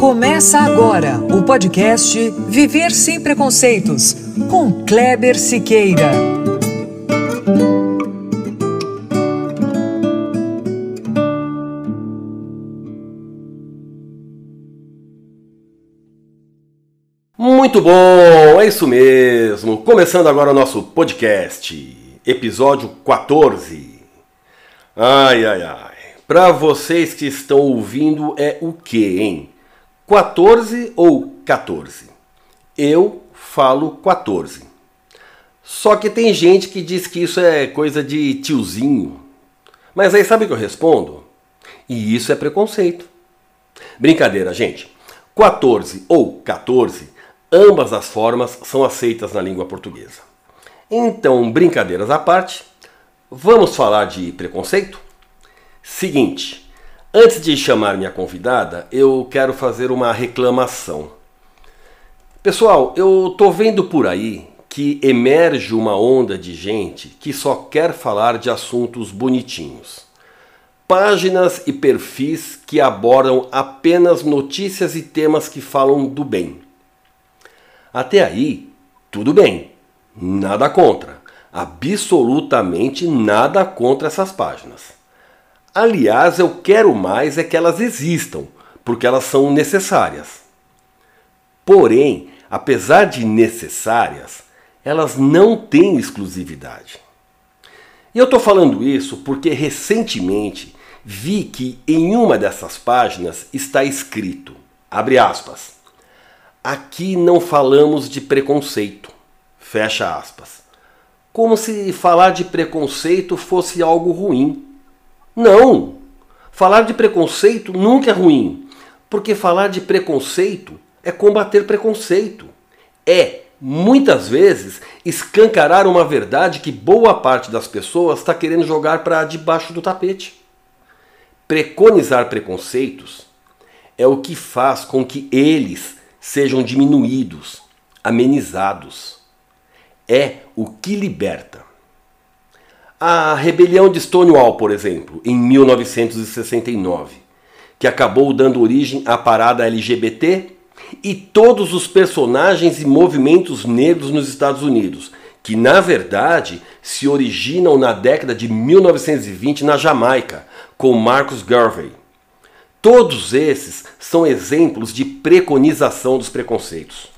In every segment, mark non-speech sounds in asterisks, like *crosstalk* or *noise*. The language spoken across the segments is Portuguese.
Começa agora o podcast Viver Sem Preconceitos, com Kleber Siqueira. Muito bom, é isso mesmo. Começando agora o nosso podcast, episódio 14. Ai, ai, ai. Para vocês que estão ouvindo, é o que, hein? 14 ou 14? Eu falo 14. Só que tem gente que diz que isso é coisa de tiozinho. Mas aí sabe o que eu respondo? E isso é preconceito. Brincadeira, gente. 14 ou 14, ambas as formas são aceitas na língua portuguesa. Então, brincadeiras à parte, vamos falar de preconceito? Seguinte, Antes de chamar minha convidada, eu quero fazer uma reclamação. Pessoal, eu tô vendo por aí que emerge uma onda de gente que só quer falar de assuntos bonitinhos. Páginas e perfis que abordam apenas notícias e temas que falam do bem. Até aí, tudo bem. Nada contra. Absolutamente nada contra essas páginas. Aliás, eu quero mais é que elas existam, porque elas são necessárias. Porém, apesar de necessárias, elas não têm exclusividade. E eu estou falando isso porque recentemente vi que em uma dessas páginas está escrito, abre aspas, aqui não falamos de preconceito, fecha aspas. Como se falar de preconceito fosse algo ruim. Não! Falar de preconceito nunca é ruim, porque falar de preconceito é combater preconceito. É, muitas vezes, escancarar uma verdade que boa parte das pessoas está querendo jogar para debaixo do tapete. Preconizar preconceitos é o que faz com que eles sejam diminuídos, amenizados. É o que liberta. A rebelião de Stonewall, por exemplo, em 1969, que acabou dando origem à parada LGBT e todos os personagens e movimentos negros nos Estados Unidos, que na verdade se originam na década de 1920 na Jamaica, com Marcus Garvey. Todos esses são exemplos de preconização dos preconceitos.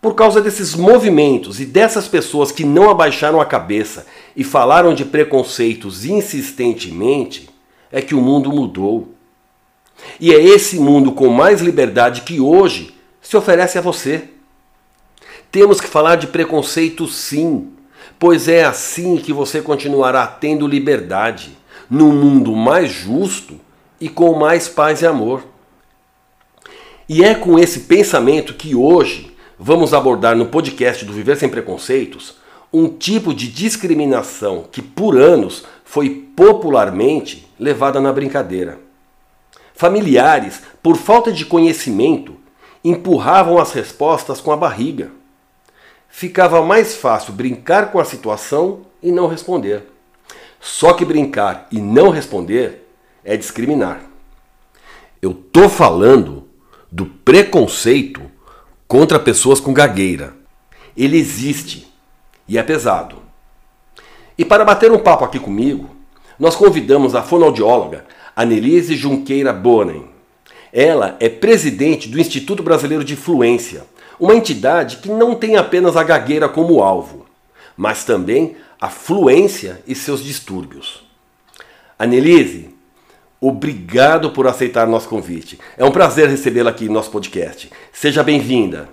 Por causa desses movimentos e dessas pessoas que não abaixaram a cabeça e falaram de preconceitos insistentemente, é que o mundo mudou. E é esse mundo com mais liberdade que hoje se oferece a você. Temos que falar de preconceito sim, pois é assim que você continuará tendo liberdade, num mundo mais justo e com mais paz e amor. E é com esse pensamento que hoje vamos abordar no podcast do Viver Sem Preconceitos um tipo de discriminação que por anos foi popularmente levada na brincadeira. Familiares, por falta de conhecimento, empurravam as respostas com a barriga. Ficava mais fácil brincar com a situação e não responder. Só que brincar e não responder é discriminar. Eu tô falando do preconceito contra pessoas com gagueira. Ele existe e é pesado. E para bater um papo aqui comigo, nós convidamos a fonoaudióloga Anelise Junqueira Bonen. Ela é presidente do Instituto Brasileiro de Fluência, uma entidade que não tem apenas a gagueira como alvo, mas também a fluência e seus distúrbios. Anelise, Obrigado por aceitar nosso convite. É um prazer recebê-la aqui no nosso podcast. Seja bem-vinda.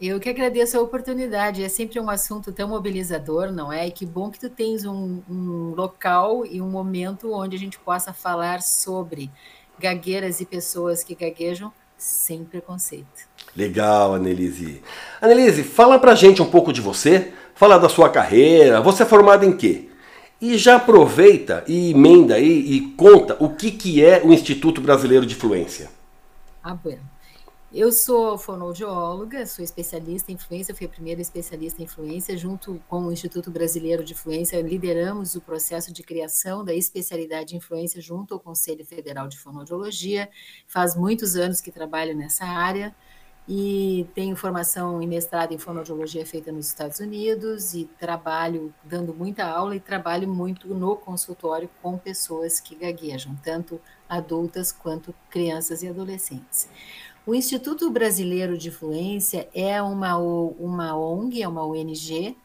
Eu que agradeço a oportunidade. É sempre um assunto tão mobilizador, não é? E que bom que tu tens um, um local e um momento onde a gente possa falar sobre gagueiras e pessoas que gaguejam sem preconceito. Legal, Annelise. Annelise, fala pra gente um pouco de você, fala da sua carreira. Você é formada em quê? E já aproveita e emenda aí e conta o que, que é o Instituto Brasileiro de Fluência. Ah, bueno. Eu sou fonoaudióloga, sou especialista em influência, fui a primeira especialista em influência, junto com o Instituto Brasileiro de Influência, lideramos o processo de criação da especialidade em influência junto ao Conselho Federal de Fonoaudiologia. Faz muitos anos que trabalho nessa área e tenho formação em mestrado em fonoaudiologia feita nos Estados Unidos e trabalho dando muita aula e trabalho muito no consultório com pessoas que gaguejam, tanto adultas quanto crianças e adolescentes. O Instituto Brasileiro de Fluência é uma, uma ONG, é uma ONG,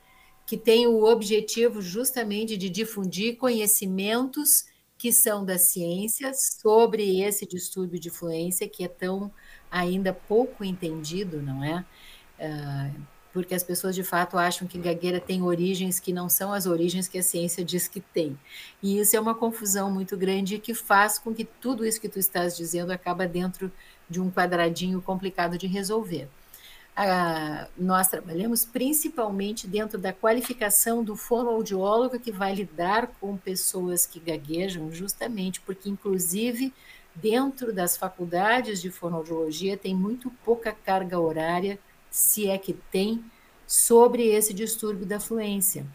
que tem o objetivo justamente de difundir conhecimentos que são da ciência sobre esse distúrbio de fluência que é tão ainda pouco entendido, não é? Uh, porque as pessoas de fato acham que gagueira tem origens que não são as origens que a ciência diz que tem. E isso é uma confusão muito grande que faz com que tudo isso que tu estás dizendo acaba dentro de um quadradinho complicado de resolver. Ah, nós trabalhamos principalmente dentro da qualificação do fonoaudiólogo que vai lidar com pessoas que gaguejam, justamente porque, inclusive, dentro das faculdades de fonoaudiologia tem muito pouca carga horária, se é que tem, sobre esse distúrbio da fluência.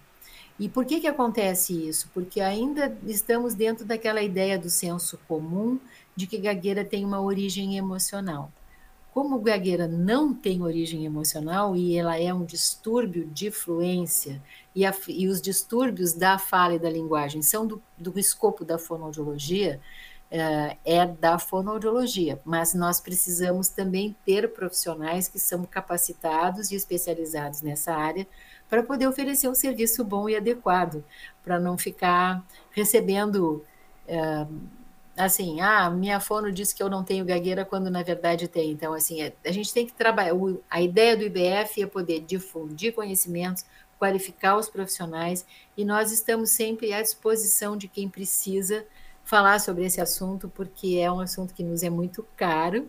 E por que, que acontece isso? Porque ainda estamos dentro daquela ideia do senso comum de que gagueira tem uma origem emocional. Como gagueira não tem origem emocional e ela é um distúrbio de fluência, e, a, e os distúrbios da fala e da linguagem são do, do escopo da fonoaudiologia, uh, é da fonoaudiologia, mas nós precisamos também ter profissionais que são capacitados e especializados nessa área para poder oferecer um serviço bom e adequado, para não ficar recebendo. Uh, assim, ah, minha fono disse que eu não tenho gagueira quando na verdade tem. Então, assim, é, a gente tem que trabalhar. A ideia do IBF é poder difundir conhecimentos, qualificar os profissionais e nós estamos sempre à disposição de quem precisa falar sobre esse assunto, porque é um assunto que nos é muito caro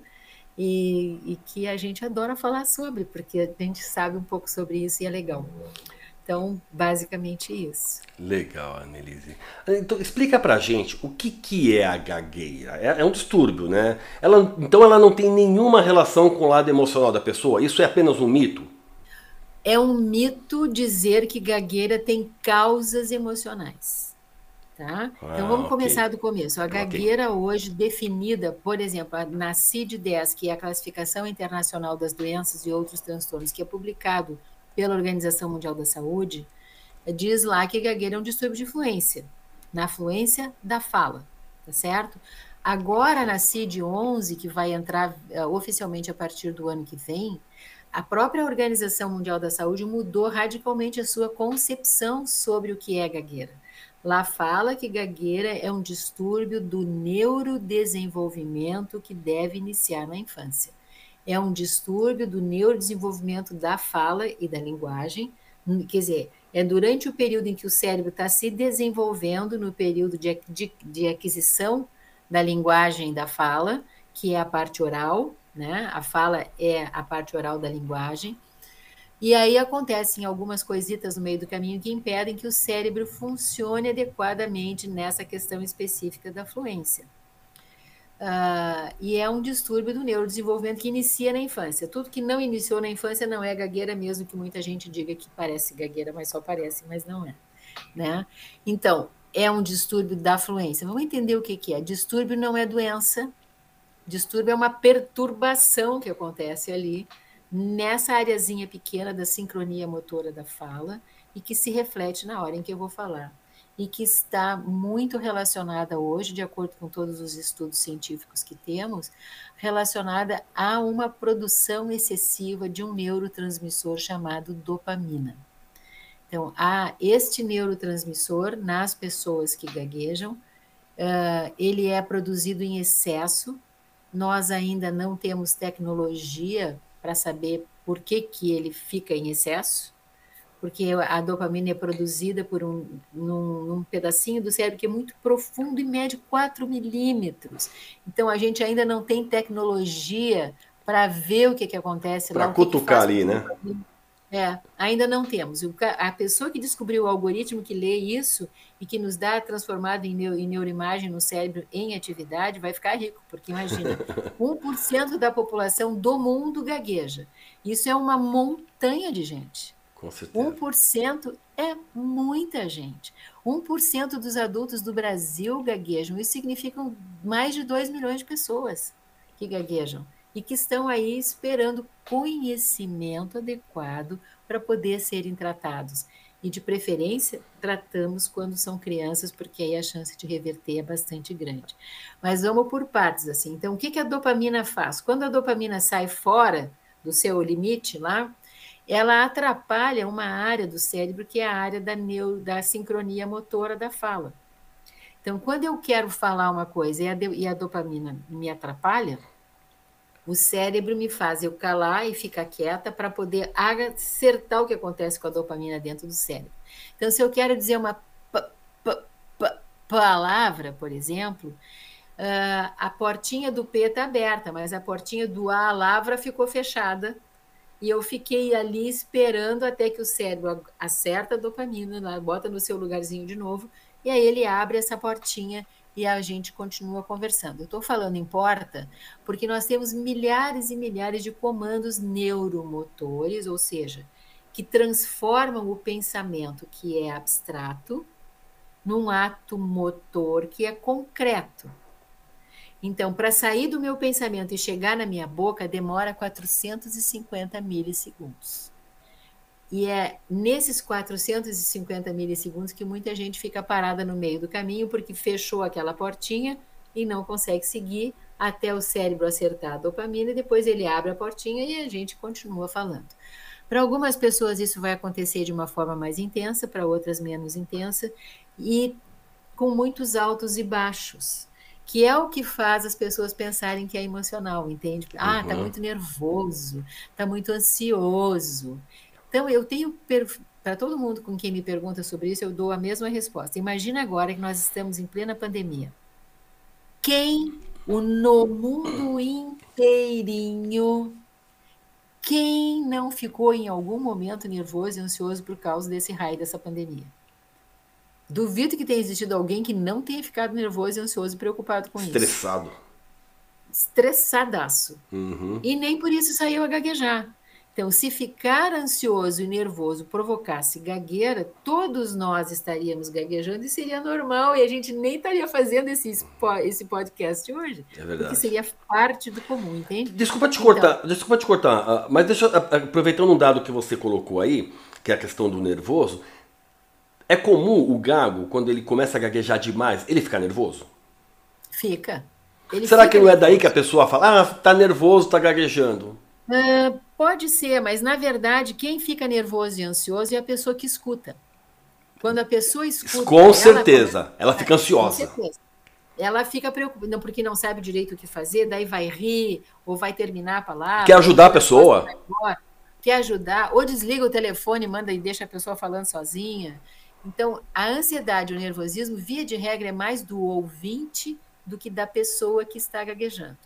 e, e que a gente adora falar sobre, porque a gente sabe um pouco sobre isso e é legal. Então, basicamente isso. Legal, Annelise. Então, explica pra gente o que, que é a gagueira. É, é, um distúrbio, né? Ela, então, ela não tem nenhuma relação com o lado emocional da pessoa? Isso é apenas um mito? É um mito dizer que gagueira tem causas emocionais. Tá? Ah, então, vamos okay. começar do começo. A gagueira okay. hoje definida, por exemplo, na CID-10, que é a Classificação Internacional das Doenças e Outros Transtornos, que é publicado pela Organização Mundial da Saúde, diz lá que gagueira é um distúrbio de fluência, na fluência da fala, tá certo? Agora, na CID-11, que vai entrar uh, oficialmente a partir do ano que vem, a própria Organização Mundial da Saúde mudou radicalmente a sua concepção sobre o que é gagueira. Lá fala que gagueira é um distúrbio do neurodesenvolvimento que deve iniciar na infância é um distúrbio do neurodesenvolvimento da fala e da linguagem, quer dizer, é durante o período em que o cérebro está se desenvolvendo, no período de, de, de, aquisição da linguagem da fala, que é a parte oral, né? A fala é a parte oral da linguagem. E aí acontecem algumas coisitas no meio do caminho que impedem que o cérebro funcione adequadamente nessa questão específica da fluência. Uh, e é um distúrbio do neurodesenvolvimento que inicia na infância. Tudo que não iniciou na infância não é gagueira, mesmo que muita gente diga que parece gagueira, mas só parece, mas não é. Né? Então, é um distúrbio da fluência. Vamos entender o que, que é. Distúrbio não é doença, distúrbio é uma perturbação que acontece ali nessa areazinha pequena da sincronia motora da fala e que se reflete na hora em que eu vou falar e que está muito relacionada hoje, de acordo com todos os estudos científicos que temos, relacionada a uma produção excessiva de um neurotransmissor chamado dopamina. Então, há este neurotransmissor nas pessoas que gaguejam, uh, ele é produzido em excesso. Nós ainda não temos tecnologia para saber por que, que ele fica em excesso, porque a dopamina é produzida por um num, num, pedacinho do cérebro que é muito profundo e mede 4 milímetros. Então a gente ainda não tem tecnologia para ver o que, que acontece pra lá. Para cutucar que ali, né? É, ainda não temos. A pessoa que descobriu o algoritmo que lê isso e que nos dá transformado em, neuroimagem no cérebro em atividade vai ficar rico, porque imagina, *laughs* 1% da população do mundo gagueja. Isso é uma montanha de gente. Com certeza. 1% é muita gente. 1% dos adultos do Brasil gaguejam. Isso significa mais de 2 milhões de pessoas que gaguejam e que estão aí esperando conhecimento adequado para poder serem tratados. E de preferência, tratamos quando são crianças, porque aí a chance de reverter é bastante grande. Mas vamos por partes, assim. Então, o que, a dopamina faz? Quando a dopamina sai fora do seu limite lá, ela atrapalha uma área do cérebro que é a área da, neo, da sincronia motora da fala. Então, quando eu quero falar uma coisa e a, e a dopamina me atrapalha, o cérebro me faz eu calar e ficar quieta para poder acertar o que acontece com a dopamina dentro do cérebro. Então, se eu quero dizer uma palavra, por exemplo, uh, a portinha do P está aberta, mas a portinha do A, a lavra, ficou fechada. E eu fiquei ali esperando até que o cérebro acerta a dopamina, bota no seu lugarzinho de novo, e aí ele abre essa portinha e a gente continua conversando. Eu estou falando em porta porque nós temos milhares e milhares de comandos neuromotores, ou seja, que transformam o pensamento que é abstrato num ato motor que é concreto. Então, para sair do meu pensamento e chegar na minha boca, demora 450 milissegundos. E é nesses 450 milissegundos que muita gente fica parada no meio do caminho porque fechou aquela portinha e não consegue seguir até o cérebro acertar a dopamina e depois ele abre a portinha e a gente continua falando. Para algumas pessoas isso vai acontecer de uma forma mais intensa, para outras menos intensa e com muitos altos e baixos, que é o que faz as pessoas pensarem que é emocional, entende? Ah, tá uhum. muito nervoso, tá muito ansioso. Então, eu tenho para todo mundo com quem me pergunta sobre isso, eu dou a mesma resposta. Imagina agora que nós estamos em plena pandemia. Quem no mundo inteirinho, quem não ficou em algum momento nervoso e ansioso por causa desse raio dessa pandemia? Duvido que tenha existido alguém que não tenha ficado nervoso, ansioso e preocupado com Estressado. isso. Estressado. Estressadaço. Uhum. E nem por isso saiu a gaguejar. Então, se ficar ansioso e nervoso provocasse gagueira, todos nós estaríamos gaguejando e seria normal, e a gente nem estaria fazendo esse, esse podcast hoje. É verdade. Porque seria parte do comum, entende? Desculpa te cortar, então, desculpa te cortar, ah, mas deixa, ah, aproveitando um dado que você colocou aí, que é a questão do nervoso, é comum o gago, quando ele começa a gaguejar demais, ele ficar nervoso? Fica. Ele Será fica que não é daí que a pessoa fala, ah, tá nervoso, tá gaguejando? Uh, pode ser, mas na verdade quem fica nervoso e ansioso é a pessoa que escuta. Quando a pessoa escuta. Com ela certeza, começa, ela fica ansiosa. Com certeza. Ela fica preocupada, porque não sabe direito o que fazer, daí vai rir, ou vai terminar a palavra. Quer ajudar a pessoa. Quer ajudar, ou desliga o telefone, manda e deixa a pessoa falando sozinha. Então, a ansiedade, o nervosismo, via de regra, é mais do ouvinte do que da pessoa que está gaguejando.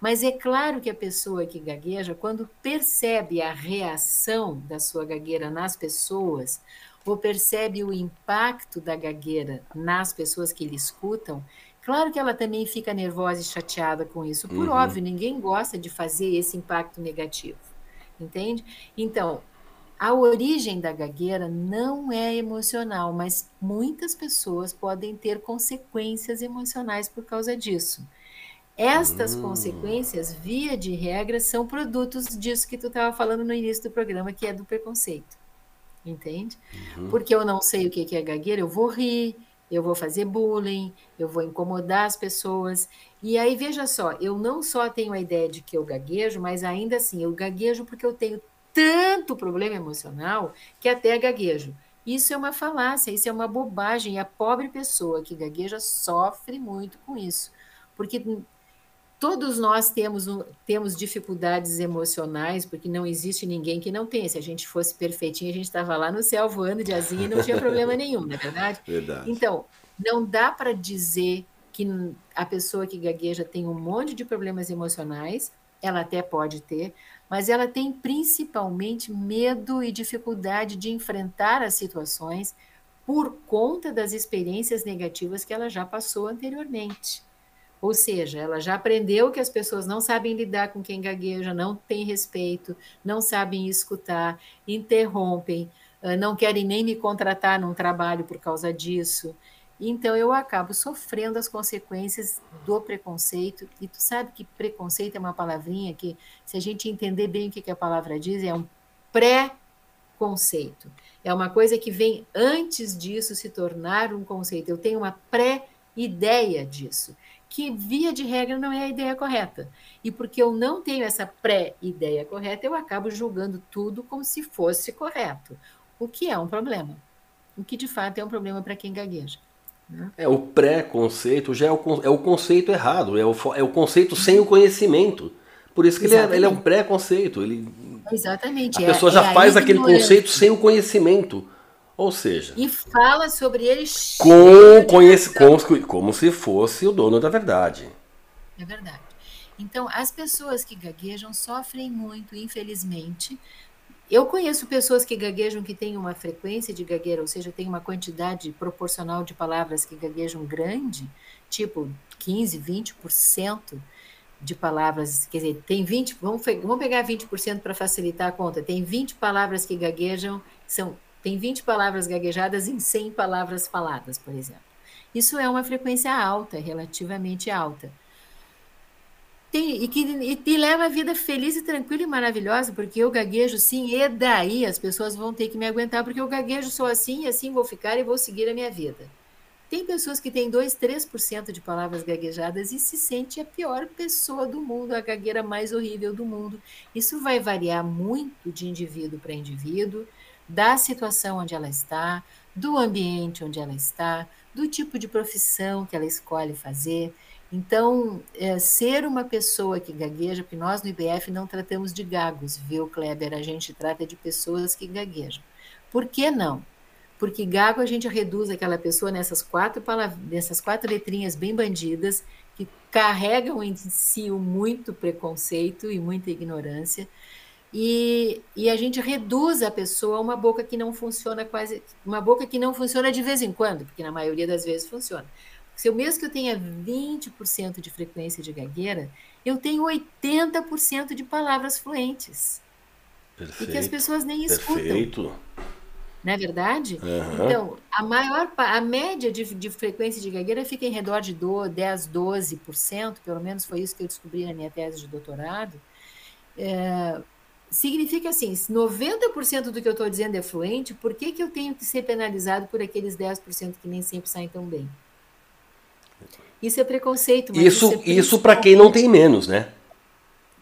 Mas é claro que a pessoa que gagueja, quando percebe a reação da sua gagueira nas pessoas, ou percebe o impacto da gagueira nas pessoas que lhe escutam, claro que ela também fica nervosa e chateada com isso. Por uhum. óbvio, ninguém gosta de fazer esse impacto negativo, entende? Então, a origem da gagueira não é emocional, mas muitas pessoas podem ter consequências emocionais por causa disso. Estas hum. consequências, via de regra, são produtos disso que tu estava falando no início do programa, que é do preconceito. Entende? Uhum. Porque eu não sei o que é gagueira, eu vou rir, eu vou fazer bullying, eu vou incomodar as pessoas. E aí, veja só, eu não só tenho a ideia de que eu gaguejo, mas ainda assim, eu gaguejo porque eu tenho tanto problema emocional que até gaguejo. Isso é uma falácia, isso é uma bobagem. E a pobre pessoa que gagueja sofre muito com isso. Porque Todos nós temos, temos dificuldades emocionais, porque não existe ninguém que não tenha. Se a gente fosse perfeitinho, a gente estava lá no céu voando de asinha e não tinha problema *laughs* nenhum, não é verdade? Verdade. Então, não dá para dizer que a pessoa que gagueja tem um monte de problemas emocionais ela até pode ter, mas ela tem principalmente medo e dificuldade de enfrentar as situações por conta das experiências negativas que ela já passou anteriormente. Ou seja, ela já aprendeu que as pessoas não sabem lidar com quem gagueja, não têm respeito, não sabem escutar, interrompem, não querem nem me contratar num trabalho por causa disso. Então eu acabo sofrendo as consequências do preconceito. E tu sabe que preconceito é uma palavrinha que, se a gente entender bem o que a palavra diz, é um pré-conceito. É uma coisa que vem antes disso se tornar um conceito. Eu tenho uma pré-ideia disso, que via de regra não é a ideia correta. E porque eu não tenho essa pré-ideia correta, eu acabo julgando tudo como se fosse correto, o que é um problema. O que de fato é um problema para quem gagueja. É, o pré-conceito já é o, é o conceito errado, é o, é o conceito sem o conhecimento. Por isso que ele é, ele é, um pré-conceito. Ele, Exatamente. A pessoa é, já é faz aquele conceito sem o conhecimento. Ou seja. E fala sobre ele com conhece, como, como se fosse o dono da verdade. É verdade. Então, as pessoas que gaguejam sofrem muito, infelizmente, eu conheço pessoas que gaguejam que têm uma frequência de gagueira, ou seja, tem uma quantidade proporcional de palavras que gaguejam grande, tipo 15, 20% de palavras, quer dizer, tem 20, vamos, vamos pegar 20% para facilitar a conta, tem 20 palavras que gaguejam, são, tem 20 palavras gaguejadas em 100 palavras faladas, por exemplo. Isso é uma frequência alta, relativamente alta tem, e que e, leva a vida feliz e tranquila e maravilhosa, porque eu gaguejo sim, e daí as pessoas vão ter que me aguentar, porque eu gaguejo sou assim, e assim vou ficar e vou seguir a minha vida. Tem pessoas que têm 2, 3% de palavras gaguejadas e se sente a pior pessoa do mundo, a gagueira mais horrível do mundo. Isso vai variar muito de indivíduo para indivíduo, da situação onde ela está, do ambiente onde ela está, do tipo de profissão que ela escolhe fazer. Então, é, ser uma pessoa que gagueja, porque nós no IBF não tratamos de gagos, viu, Kleber? A gente trata de pessoas que gaguejam. Por que não? Porque gago a gente reduz aquela pessoa nessas quatro, nessas quatro letrinhas bem bandidas, que carregam em si muito preconceito e muita ignorância, e, e a gente reduz a pessoa a uma boca que não funciona quase, uma boca que não funciona de vez em quando, porque na maioria das vezes funciona se eu mesmo que eu tenha 20% de frequência de gagueira, eu tenho 80% de palavras fluentes. Perfeito, e que as pessoas nem escutam. Perfeito. Não é verdade? Uhum. Então, a maior a média de, de frequência de gagueira fica em redor de 10, 12%, pelo menos foi isso que eu descobri na minha tese de doutorado. É, significa assim, 90% do que eu estou dizendo é fluente, por que, que eu tenho que ser penalizado por aqueles 10% que nem sempre saem tão bem? Isso é preconceito. isso isso, é isso para quem não tem menos, né?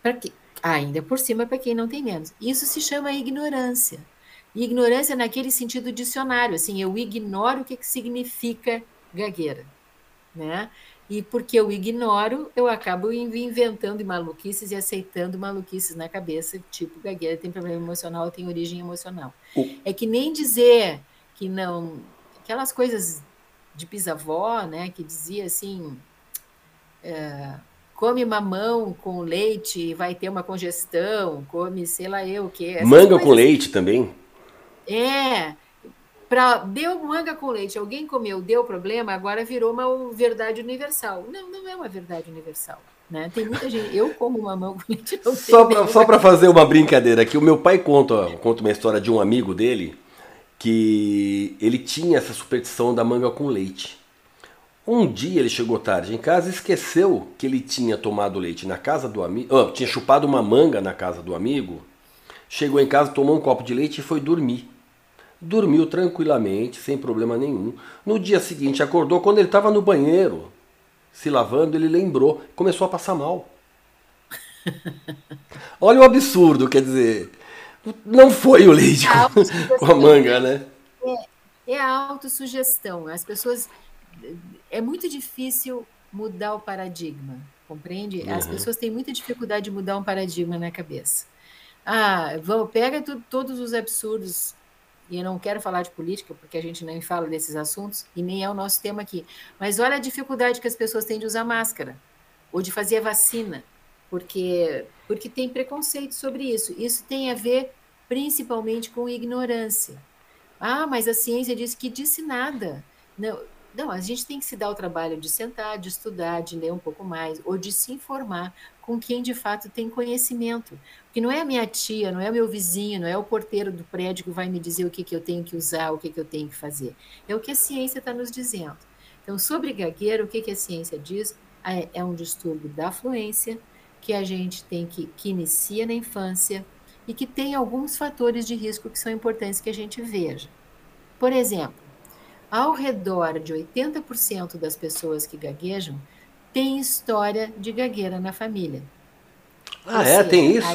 Para que ainda por cima para quem não tem menos. Isso se chama ignorância. ignorância naquele sentido dicionário, assim, eu ignoro o que, que significa gagueira, né? E porque eu ignoro, eu acabo inventando maluquices e aceitando maluquices na cabeça, tipo gagueira tem problema emocional, tem origem emocional. É que nem dizer que não, aquelas coisas de bisavó, né, que dizia assim, é, come mamão com leite e vai ter uma congestão, come sei lá eu o que. Manga com leite também? É, pra, deu manga com leite, alguém comeu, deu problema, agora virou uma verdade universal. Não, não é uma verdade universal. Né? Tem muita gente, eu como mamão com leite. Não só para fazer uma brincadeira aqui, o meu pai conta, conta uma história de um amigo dele que ele tinha essa superstição da manga com leite. Um dia ele chegou tarde em casa e esqueceu que ele tinha tomado leite na casa do amigo, oh, tinha chupado uma manga na casa do amigo. Chegou em casa, tomou um copo de leite e foi dormir. Dormiu tranquilamente, sem problema nenhum. No dia seguinte acordou, quando ele estava no banheiro, se lavando, ele lembrou, começou a passar mal. *laughs* Olha o absurdo, quer dizer, não foi o leite com, com a manga, né? É, é a autossugestão. As pessoas. É muito difícil mudar o paradigma, compreende? Uhum. As pessoas têm muita dificuldade de mudar um paradigma na cabeça. Ah, vamos, pega tu, todos os absurdos. E eu não quero falar de política, porque a gente nem fala desses assuntos, e nem é o nosso tema aqui. Mas olha a dificuldade que as pessoas têm de usar máscara, ou de fazer vacina, porque, porque tem preconceito sobre isso. Isso tem a ver principalmente com ignorância. Ah, mas a ciência disse que disse nada. Não, não, a gente tem que se dar o trabalho de sentar, de estudar, de ler um pouco mais, ou de se informar com quem de fato tem conhecimento. Porque não é a minha tia, não é o meu vizinho, não é o porteiro do prédio que vai me dizer o que, que eu tenho que usar, o que, que eu tenho que fazer. É o que a ciência está nos dizendo. Então, sobre gagueira, o que, que a ciência diz? É, é um distúrbio da fluência, que a gente tem que, que inicia na infância e que tem alguns fatores de risco que são importantes que a gente veja. Por exemplo, ao redor de 80% das pessoas que gaguejam tem história de gagueira na família. Ah, Ou é? Seja, tem isso? A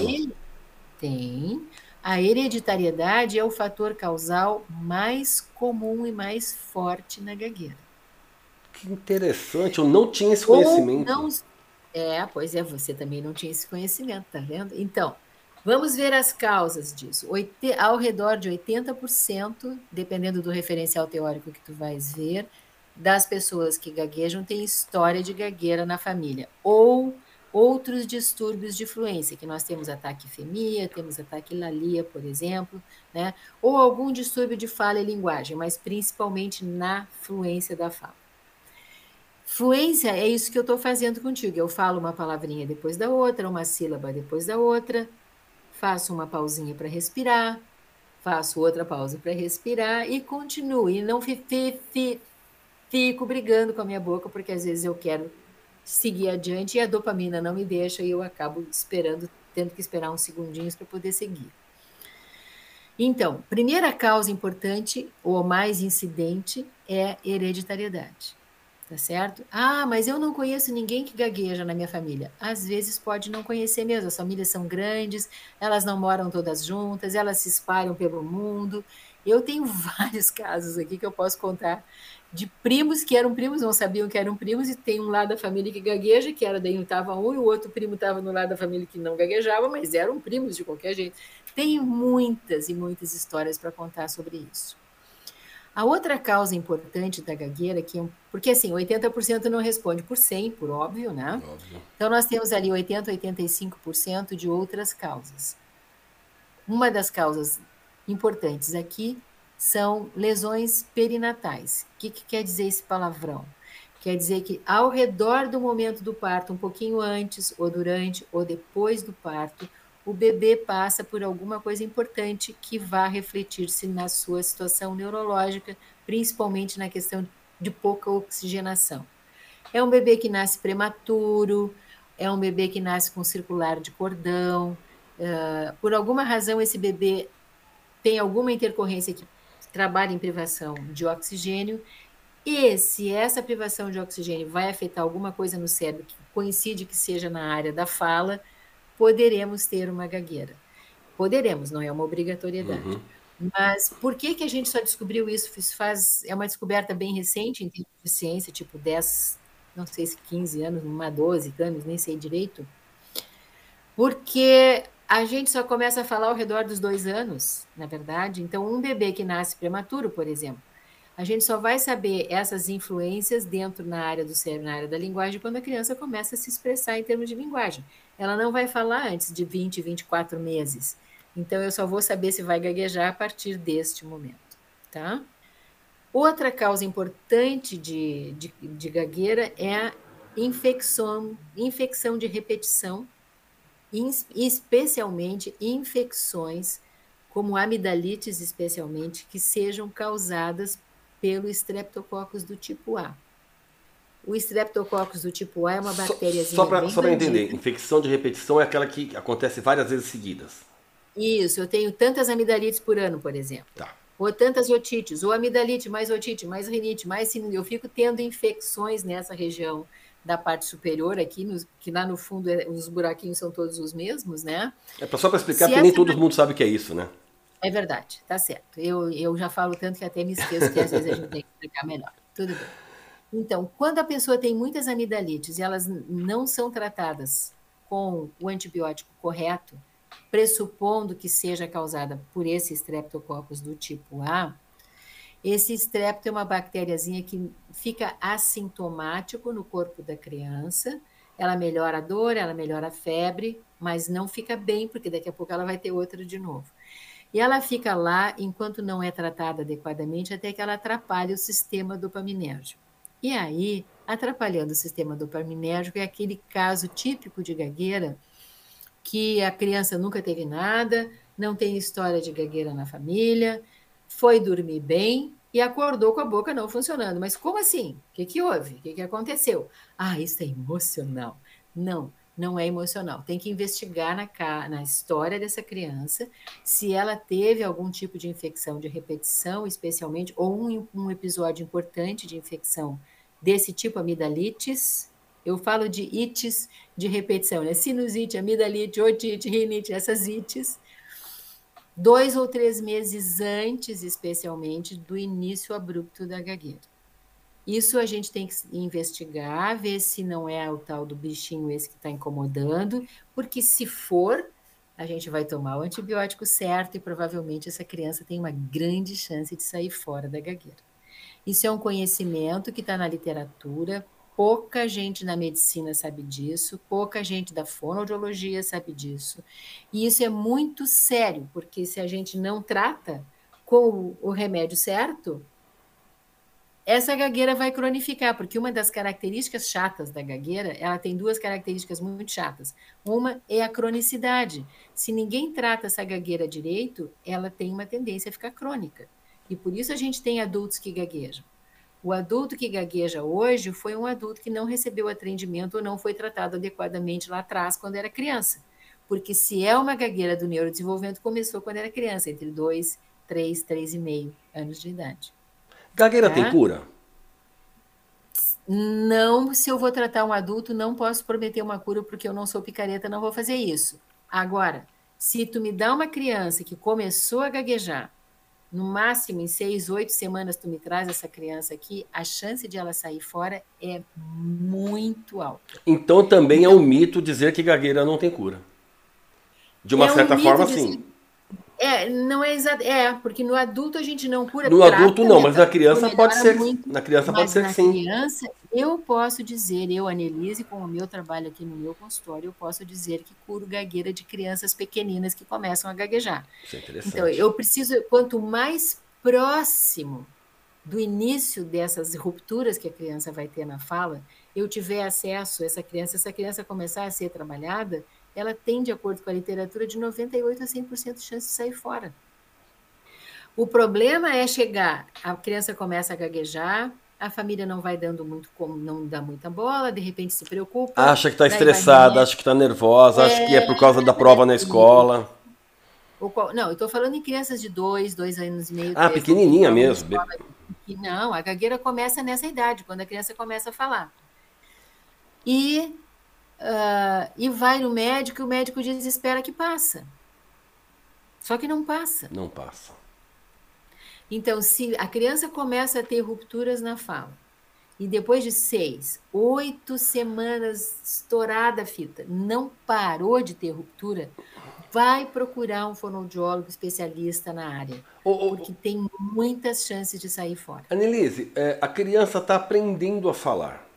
tem. A hereditariedade é o fator causal mais comum e mais forte na gagueira. Que interessante, eu não tinha esse conhecimento. Não... É, pois é, você também não tinha esse conhecimento, tá vendo? Então, Vamos ver as causas disso. Oite, ao redor de 80%, dependendo do referencial teórico que tu vais ver, das pessoas que gaguejam têm história de gagueira na família. Ou outros distúrbios de fluência, que nós temos ataque femia, temos ataque lalia, por exemplo, né? ou algum distúrbio de fala e linguagem, mas principalmente na fluência da fala. Fluência é isso que eu estou fazendo contigo. Eu falo uma palavrinha depois da outra, uma sílaba depois da outra, faço uma pausinha para respirar, faço outra pausa para respirar e continuo. E não fi, fi, fi, fico brigando com a minha boca, porque às vezes eu quero seguir adiante e a dopamina não me deixa e eu acabo esperando, tendo que esperar uns segundinhos para poder seguir. Então, primeira causa importante, ou mais incidente, é hereditariedade tá certo? Ah, mas eu não conheço ninguém que gagueja na minha família. Às vezes pode não conhecer mesmo, as famílias são grandes, elas não moram todas juntas, elas se espalham pelo mundo. Eu tenho *laughs* vários casos aqui que eu posso contar de primos que eram primos, não sabiam que eram primos, e tem um lado da família que gagueja, que era daí estava um, e o outro primo estava no lado da família que não gaguejava, mas eram primos de qualquer jeito. Tem muitas e muitas histórias para contar sobre isso. A outra causa importante da gagueira, que é um, porque assim, 80% não responde por 100, por óbvio, né? Óbvio. Então nós temos ali 80, 85% de outras causas. Uma das causas importantes aqui são lesões perinatais. O que, que quer dizer esse palavrão? Quer dizer que ao redor do momento do parto, um pouquinho antes, ou durante, ou depois do parto, o bebê passa por alguma coisa importante que vá refletir-se na sua situação neurológica, principalmente na questão de pouca oxigenação. É um bebê que nasce prematuro, é um bebê que nasce com circular de cordão. Uh, por alguma razão, esse bebê tem alguma intercorrência que trabalha em privação de oxigênio. E se essa privação de oxigênio vai afetar alguma coisa no cérebro que coincide que seja na área da fala, poderemos ter uma gagueira. Poderemos, não é uma obrigatoriedade. Uhum. Mas por que, que a gente só descobriu isso? Isso faz, é uma descoberta bem recente em termos de ciência, tipo 10, não sei se 15 anos, uma 12 anos, nem sei direito. Porque a gente só começa a falar ao redor dos dois anos, na verdade. Então, um bebê que nasce prematuro, por exemplo, a gente só vai saber essas influências dentro na área do cérebro, na área da linguagem, quando a criança começa a se expressar em termos de linguagem. Ela não vai falar antes de 20, 24 meses. Então, eu só vou saber se vai gaguejar a partir deste momento, tá? Outra causa importante de, de, de gagueira é a infecção, infecção de repetição, especialmente infecções como amidalites, especialmente, que sejam causadas pelo Streptococcus do tipo A. O Streptococcus do tipo A é uma bactéria. Só, só para entender, infecção de repetição é aquela que acontece várias vezes seguidas. Isso, eu tenho tantas amidalites por ano, por exemplo. Tá. Ou tantas otites, ou amidalite, mais otite, mais rinite, mais sinusite. Eu fico tendo infecções nessa região da parte superior aqui, no, que lá no fundo é, os buraquinhos são todos os mesmos, né? É só para explicar, Se porque nem todo mundo sabe o que é isso, né? É verdade, tá certo. Eu, eu já falo tanto que até me esqueço que às vezes a gente tem que explicar melhor. Tudo bem. Então, quando a pessoa tem muitas amidalites e elas não são tratadas com o antibiótico correto, pressupondo que seja causada por esse Streptococcus do tipo A, esse strepto é uma bactériazinha que fica assintomático no corpo da criança ela melhora a dor, ela melhora a febre, mas não fica bem, porque daqui a pouco ela vai ter outra de novo. E ela fica lá enquanto não é tratada adequadamente, até que ela atrapalhe o sistema dopaminérgico. E aí, atrapalhando o sistema dopaminérgico, é aquele caso típico de gagueira que a criança nunca teve nada, não tem história de gagueira na família, foi dormir bem e acordou com a boca não funcionando. Mas como assim? O que, que houve? O que, que aconteceu? Ah, isso é emocional. Não, não é emocional. Tem que investigar na, na história dessa criança se ela teve algum tipo de infecção de repetição, especialmente, ou um, um episódio importante de infecção desse tipo, amidalites. Eu falo de ites de repetição, né? Sinusite, amidalite, otite, rinite, essas ites. Dois ou três meses antes, especialmente, do início abrupto da gagueira. Isso a gente tem que investigar, ver se não é o tal do bichinho esse que está incomodando, porque se for, a gente vai tomar o antibiótico certo e provavelmente essa criança tem uma grande chance de sair fora da gagueira. Isso é um conhecimento que está na literatura, pouca gente na medicina sabe disso, pouca gente da fonoaudiologia sabe disso. E isso é muito sério, porque se a gente não trata com o remédio certo, essa gagueira vai cronificar, porque uma das características chatas da gagueira, ela tem duas características muito chatas. Uma é a cronicidade. Se ninguém trata essa gagueira direito, ela tem uma tendência a ficar crônica. E por isso a gente tem adultos que gaguejam. O adulto que gagueja hoje foi um adulto que não recebeu atendimento ou não foi tratado adequadamente lá atrás, quando era criança. Porque se é uma gagueira do neurodesenvolvimento, começou quando era criança, entre 2, 3, 3,5 anos de idade. Gagueira tem cura? Não, se eu vou tratar um adulto, não posso prometer uma cura porque eu não sou picareta, não vou fazer isso. Agora, se tu me dá uma criança que começou a gaguejar, no máximo em seis, oito semanas tu me traz essa criança aqui, a chance de ela sair fora é muito alta. Então também então, é um mito dizer que gagueira não tem cura. De uma é certa um forma, sim. É, não é exato. É, porque no adulto a gente não cura. No adulto não, mas na criança pode ser. Muito, na criança pode ser na sim. criança, eu posso dizer, eu, Anelise, com o meu trabalho aqui no meu consultório, eu posso dizer que curo gagueira de crianças pequeninas que começam a gaguejar. Isso é interessante. Então, eu preciso, quanto mais próximo do início dessas rupturas que a criança vai ter na fala, eu tiver acesso a essa criança, essa criança começar a ser trabalhada, ela tem, de acordo com a literatura, de 98% a 100% de chance de sair fora. O problema é chegar, a criança começa a gaguejar, a família não vai dando muito não dá muita bola, de repente se preocupa. Acha que está estressada, acha que está nervosa, é, acha que é por causa da prova na escola. Não, eu estou falando em crianças de dois, dois anos e meio. Ah, pequenininha mesmo. Não, a gagueira começa nessa idade, quando a criança começa a falar. E uh, e vai no médico e o médico diz espera que passa. Só que não passa. Não passa. Então, se a criança começa a ter rupturas na fala, e depois de seis, oito semanas estourada a fita, não parou de ter ruptura, vai procurar um fonoaudiólogo especialista na área, porque tem muitas chances de sair fora. Anelise, é, a criança está aprendendo a falar.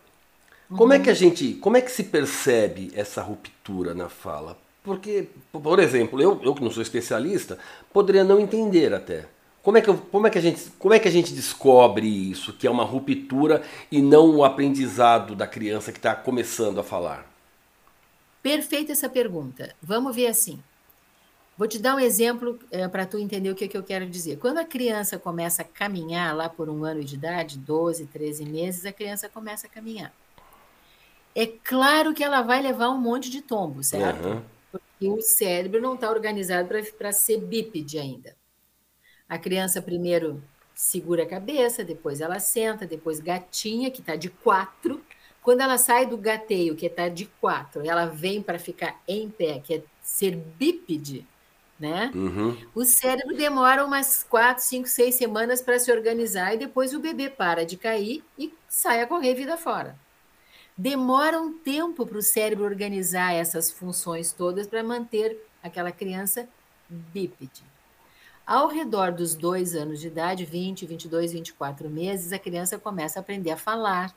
Como é que a gente, como é que se percebe essa ruptura na fala? Porque, por exemplo, eu, eu que não sou especialista, poderia não entender até. Como é, que, como, é que a gente, como é que a gente descobre isso, que é uma ruptura e não o aprendizado da criança que está começando a falar? Perfeita essa pergunta. Vamos ver assim. Vou te dar um exemplo é, para tu entender o que, que eu quero dizer. Quando a criança começa a caminhar lá por um ano de idade, 12, 13 meses, a criança começa a caminhar. É claro que ela vai levar um monte de tombo, certo? Uhum. Porque o cérebro não está organizado para ser bípede ainda. A criança primeiro segura a cabeça, depois ela senta, depois gatinha, que está de quatro. Quando ela sai do gateio, que está de quatro, ela vem para ficar em pé, que é ser bípede, né? Uhum. O cérebro demora umas quatro, cinco, seis semanas para se organizar e depois o bebê para de cair e sai a correr vida fora demora um tempo para o cérebro organizar essas funções todas para manter aquela criança bípede. Ao redor dos dois anos de idade, 20, 22, 24 meses, a criança começa a aprender a falar.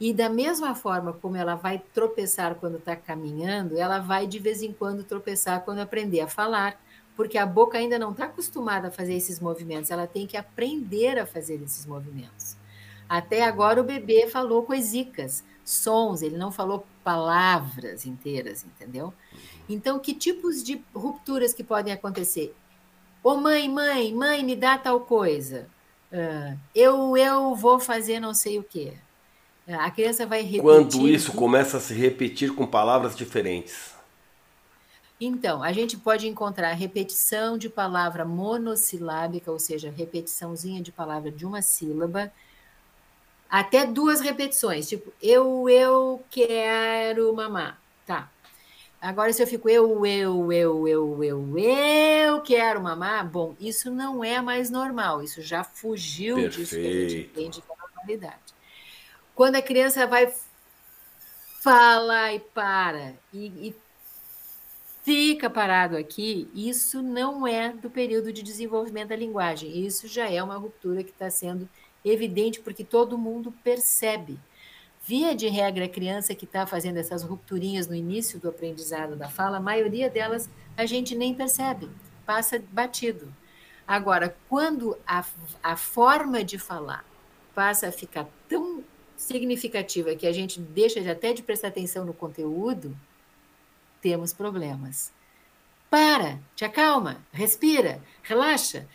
E da mesma forma como ela vai tropeçar quando está caminhando, ela vai de vez em quando tropeçar quando aprender a falar, porque a boca ainda não está acostumada a fazer esses movimentos, ela tem que aprender a fazer esses movimentos. Até agora o bebê falou coisicas, sons, ele não falou palavras inteiras, entendeu? Então, que tipos de rupturas que podem acontecer? Ô oh, mãe, mãe, mãe, me dá tal coisa. Uh, eu, eu vou fazer não sei o quê. A criança vai repetir. Quando isso começa a se repetir com palavras diferentes. Então, a gente pode encontrar repetição de palavra monossilábica, ou seja, repetiçãozinha de palavra de uma sílaba, até duas repetições, tipo, eu, eu quero mamar. Tá. Agora, se eu fico eu, eu, eu, eu, eu, eu quero mamar, bom, isso não é mais normal, isso já fugiu Perfeito. disso que a gente entende normalidade. Quando a criança vai fala e para e, e fica parado aqui, isso não é do período de desenvolvimento da linguagem. Isso já é uma ruptura que está sendo evidente porque todo mundo percebe. Via de regra, a criança que está fazendo essas rupturinhas no início do aprendizado da fala, a maioria delas a gente nem percebe, passa batido. Agora, quando a, a forma de falar passa a ficar tão significativa que a gente deixa de até de prestar atenção no conteúdo, temos problemas. Para, te acalma, respira, relaxa,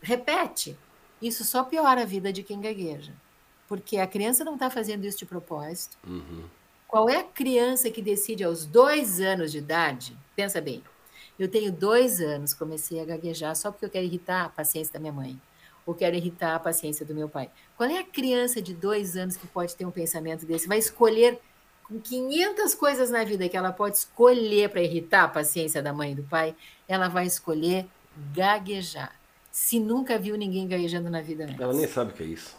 repete. Isso só piora a vida de quem gagueja. Porque a criança não está fazendo isso de propósito. Uhum. Qual é a criança que decide aos dois anos de idade? Pensa bem, eu tenho dois anos, comecei a gaguejar só porque eu quero irritar a paciência da minha mãe ou quero irritar a paciência do meu pai. Qual é a criança de dois anos que pode ter um pensamento desse? Vai escolher com 500 coisas na vida que ela pode escolher para irritar a paciência da mãe e do pai, ela vai escolher gaguejar. Se nunca viu ninguém gaguejando na vida antes. Ela nem sabe o que é isso.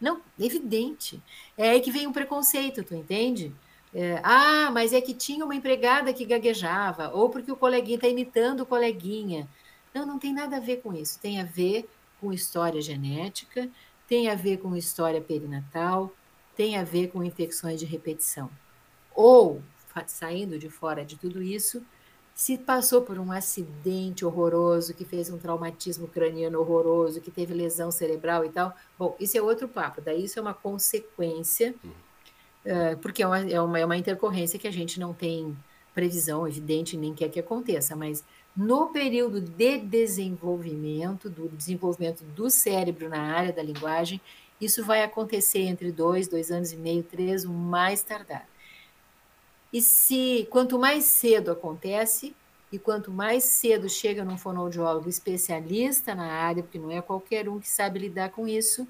Não, evidente. É aí que vem um preconceito, tu entende? É, ah, mas é que tinha uma empregada que gaguejava, ou porque o coleguinha está imitando o coleguinha. Não, não tem nada a ver com isso. Tem a ver com história genética, tem a ver com história perinatal, tem a ver com infecções de repetição. Ou, saindo de fora de tudo isso, se passou por um acidente horroroso, que fez um traumatismo craniano horroroso, que teve lesão cerebral e tal. Bom, isso é outro papo, daí isso é uma consequência, uh, porque é uma, é, uma, é uma intercorrência que a gente não tem previsão evidente, nem quer que aconteça, mas no período de desenvolvimento, do desenvolvimento do cérebro na área da linguagem, isso vai acontecer entre dois, dois anos e meio, três, o mais tardar. E se quanto mais cedo acontece, e quanto mais cedo chega num fonoaudiólogo especialista na área, porque não é qualquer um que sabe lidar com isso,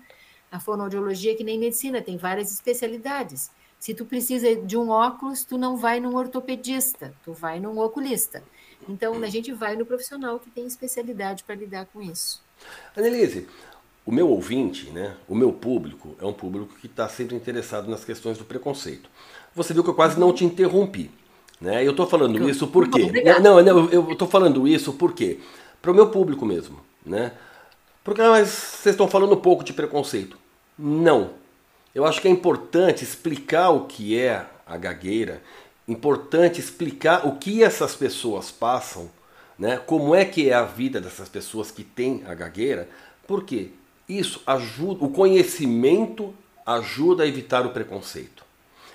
a fonoaudiologia é que nem medicina, tem várias especialidades. Se tu precisa de um óculos, tu não vai num ortopedista, tu vai num oculista. Então, a gente vai no profissional que tem especialidade para lidar com isso. Annelise, o meu ouvinte, né, o meu público, é um público que está sempre interessado nas questões do preconceito. Você viu que eu quase não te interrompi. Né? Eu estou falando isso por quê? Não, não, eu estou falando isso por quê? Para o meu público mesmo. Né? Porque ah, mas vocês estão falando pouco de preconceito. Não. Eu acho que é importante explicar o que é a gagueira importante explicar o que essas pessoas passam, né? como é que é a vida dessas pessoas que têm a gagueira, porque isso ajuda, o conhecimento ajuda a evitar o preconceito.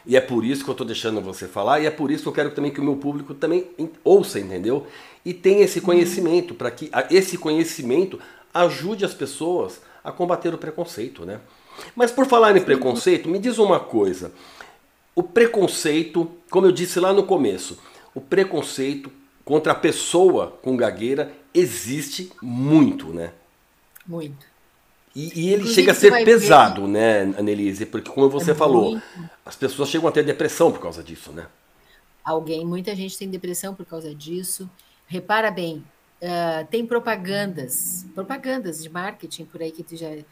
E é por isso que eu estou deixando você falar, e é por isso que eu quero também que o meu público também ouça, entendeu? E tenha esse conhecimento, para que esse conhecimento ajude as pessoas a combater o preconceito, né? Mas por falar em preconceito, me diz uma coisa. O preconceito, como eu disse lá no começo, o preconceito contra a pessoa com gagueira existe muito, né? Muito. E, e ele Inclusive, chega a ser pesado, ver... né, Annelise? Porque, como você é falou, muito. as pessoas chegam a ter depressão por causa disso, né? Alguém, muita gente tem depressão por causa disso. Repara bem, uh, tem propagandas, propagandas de marketing por aí que tu já. Uh,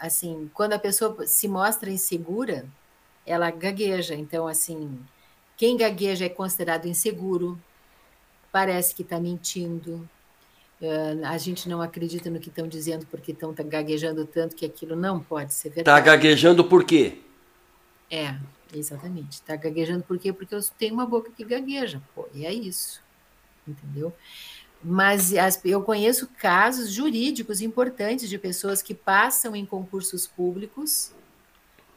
assim, quando a pessoa se mostra insegura, ela gagueja. Então, assim, quem gagueja é considerado inseguro, parece que está mentindo. Uh, a gente não acredita no que estão dizendo porque estão gaguejando tanto que aquilo não pode ser verdade. Está gaguejando por quê? É, exatamente. Está gaguejando por quê? Porque eu tenho uma boca que gagueja. Pô, e é isso. Entendeu? Mas as, eu conheço casos jurídicos importantes de pessoas que passam em concursos públicos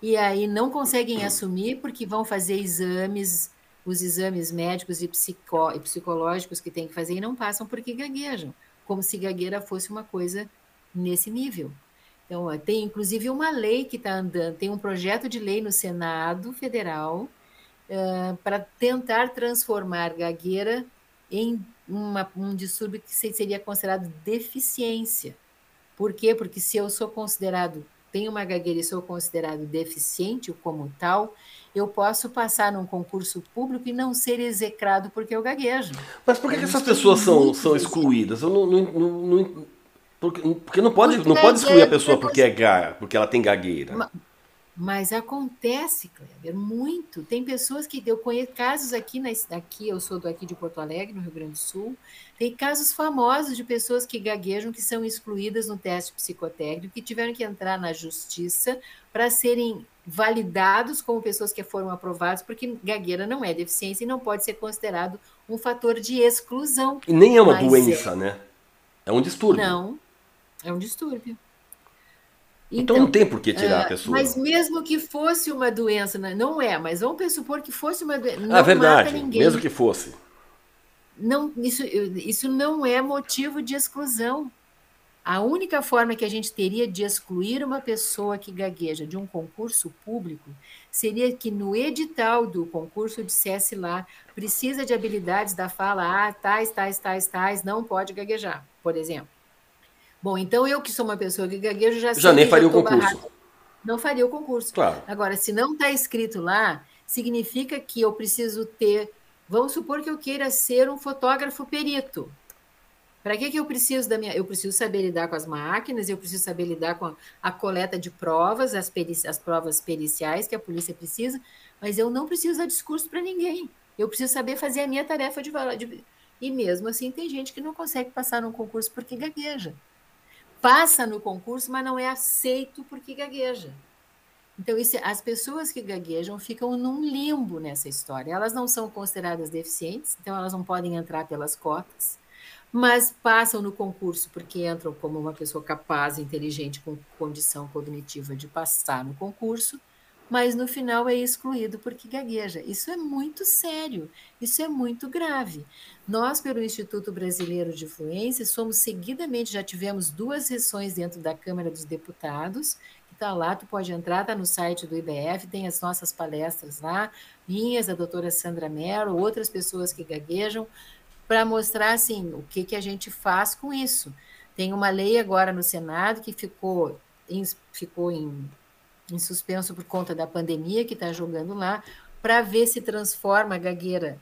e aí não conseguem assumir porque vão fazer exames, os exames médicos e, psico, e psicológicos que tem que fazer e não passam porque gaguejam, como se gagueira fosse uma coisa nesse nível. Então, tem inclusive uma lei que está andando, tem um projeto de lei no Senado Federal uh, para tentar transformar gagueira em uma, um distúrbio que seria considerado deficiência. Por quê? Porque se eu sou considerado, tenho uma gagueira e sou considerado deficiente como tal, eu posso passar num concurso público e não ser execrado porque eu gaguejo. Mas por que, que essas pessoas são, são excluídas? Eu não, não, não, não porque, porque não pode, porque não pode excluir a pessoa porque, é, porque ela tem gagueira. Mas acontece, Kleber, muito. Tem pessoas que eu conheço casos aqui, na, aqui eu sou do aqui de Porto Alegre, no Rio Grande do Sul. Tem casos famosos de pessoas que gaguejam que são excluídas no teste psicotécnico, que tiveram que entrar na justiça para serem validados como pessoas que foram aprovadas, porque gagueira não é deficiência e não pode ser considerado um fator de exclusão. E nem é uma doença, é... né? É um distúrbio. Não, é um distúrbio. Então, então, não tem por que tirar a é, pessoa. Mas mesmo que fosse uma doença, né, não é, mas vamos supor que fosse uma doença. Não ah, verdade, mesmo que fosse. Não, isso, isso não é motivo de exclusão. A única forma que a gente teria de excluir uma pessoa que gagueja de um concurso público seria que no edital do concurso dissesse lá, precisa de habilidades da fala, ah, tais, tais, tais, tais, não pode gaguejar, por exemplo. Bom, então eu que sou uma pessoa que gaguejo já Já nem faria o concurso. Barrado. Não faria o concurso. Claro. Agora, se não está escrito lá, significa que eu preciso ter. Vamos supor que eu queira ser um fotógrafo perito. Para que, que eu preciso da minha. Eu preciso saber lidar com as máquinas, eu preciso saber lidar com a, a coleta de provas, as, perici, as provas periciais que a polícia precisa, mas eu não preciso dar discurso para ninguém. Eu preciso saber fazer a minha tarefa de, de. E mesmo assim, tem gente que não consegue passar num concurso porque gagueja passa no concurso, mas não é aceito porque gagueja. Então, isso, as pessoas que gaguejam ficam num limbo nessa história. Elas não são consideradas deficientes, então elas não podem entrar pelas cotas, mas passam no concurso porque entram como uma pessoa capaz, inteligente, com condição cognitiva de passar no concurso, mas no final é excluído porque gagueja. Isso é muito sério, isso é muito grave. Nós, pelo Instituto Brasileiro de Fluência, somos seguidamente, já tivemos duas sessões dentro da Câmara dos Deputados, que está lá, tu pode entrar, está no site do IBF, tem as nossas palestras lá, minhas, a doutora Sandra Mero, outras pessoas que gaguejam, para mostrar assim, o que, que a gente faz com isso. Tem uma lei agora no Senado que ficou em, ficou em em suspenso por conta da pandemia que está jogando lá, para ver se transforma a gagueira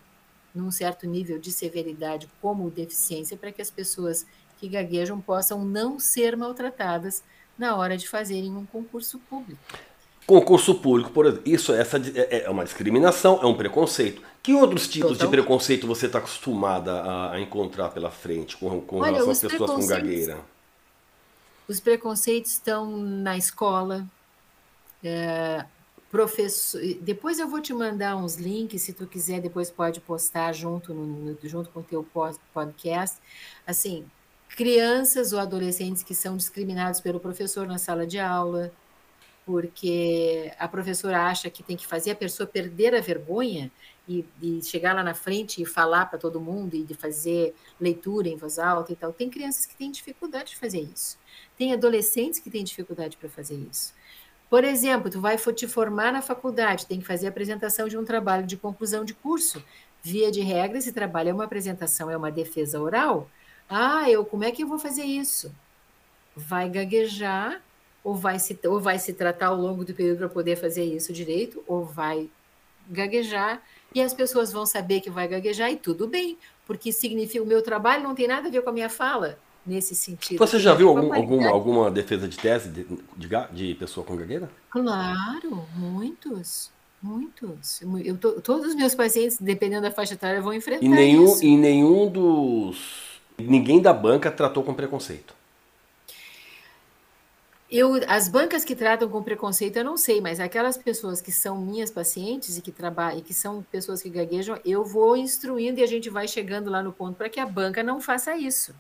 num certo nível de severidade como deficiência, para que as pessoas que gaguejam possam não ser maltratadas na hora de fazerem um concurso público. Concurso público, por exemplo, isso essa é, é uma discriminação, é um preconceito. Que outros tipos de preconceito você está acostumada a, a, encontrar pela frente com, com Olha, relação às pessoas com gagueira? Os preconceitos estão na escola, é, professor, depois eu vou te mandar uns links, se tu quiser, depois pode postar junto, no, junto com o teu podcast. Assim, crianças ou adolescentes que são discriminados pelo professor na sala de aula, porque a professora acha que tem que fazer a pessoa perder a vergonha e, e chegar lá na frente e falar para todo mundo e de fazer leitura em voz alta e tal. Tem crianças que têm dificuldade de fazer isso. Tem adolescentes que têm dificuldade para fazer isso. Por exemplo, tu vai te formar na faculdade, tem que fazer a apresentação de um trabalho de conclusão de curso. Via de regra, esse trabalho é uma apresentação, é uma defesa oral. Ah, eu como é que eu vou fazer isso? Vai gaguejar ou vai se, ou vai se tratar ao longo do período para poder fazer isso direito, ou vai gaguejar e as pessoas vão saber que vai gaguejar e tudo bem, porque significa o meu trabalho não tem nada a ver com a minha fala nesse sentido. Você já viu algum, alguma, alguma defesa de tese de, de, de, pessoa com gagueira? Claro, muitos. Muitos. Eu tô, todos os meus pacientes, dependendo da faixa etária, vão enfrentar e nenhum, isso. E nenhum dos. Ninguém da banca tratou com preconceito. Eu, as bancas que tratam com preconceito, eu não sei, mas aquelas pessoas que são minhas pacientes e que trabalham, e que são pessoas que gaguejam, eu vou instruindo e a gente vai chegando lá no ponto para que a banca não faça isso.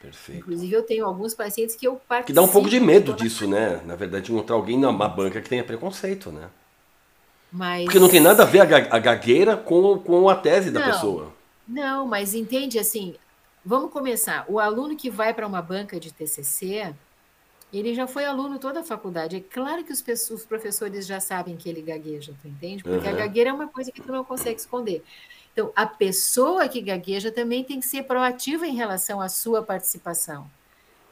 Perfeito. Inclusive, eu tenho alguns pacientes que eu participo. Que dá um pouco de medo disso, né? Na verdade, encontrar alguém numa banca que tenha preconceito, né? Mas... Porque não tem nada a ver a gagueira com, com a tese da não, pessoa. Não, mas entende assim, vamos começar. O aluno que vai para uma banca de TCC, ele já foi aluno toda a faculdade. É claro que os, os professores já sabem que ele gagueja, tu entende? Porque uhum. a gagueira é uma coisa que tu não consegue esconder. Então, a pessoa que gagueja também tem que ser proativa em relação à sua participação.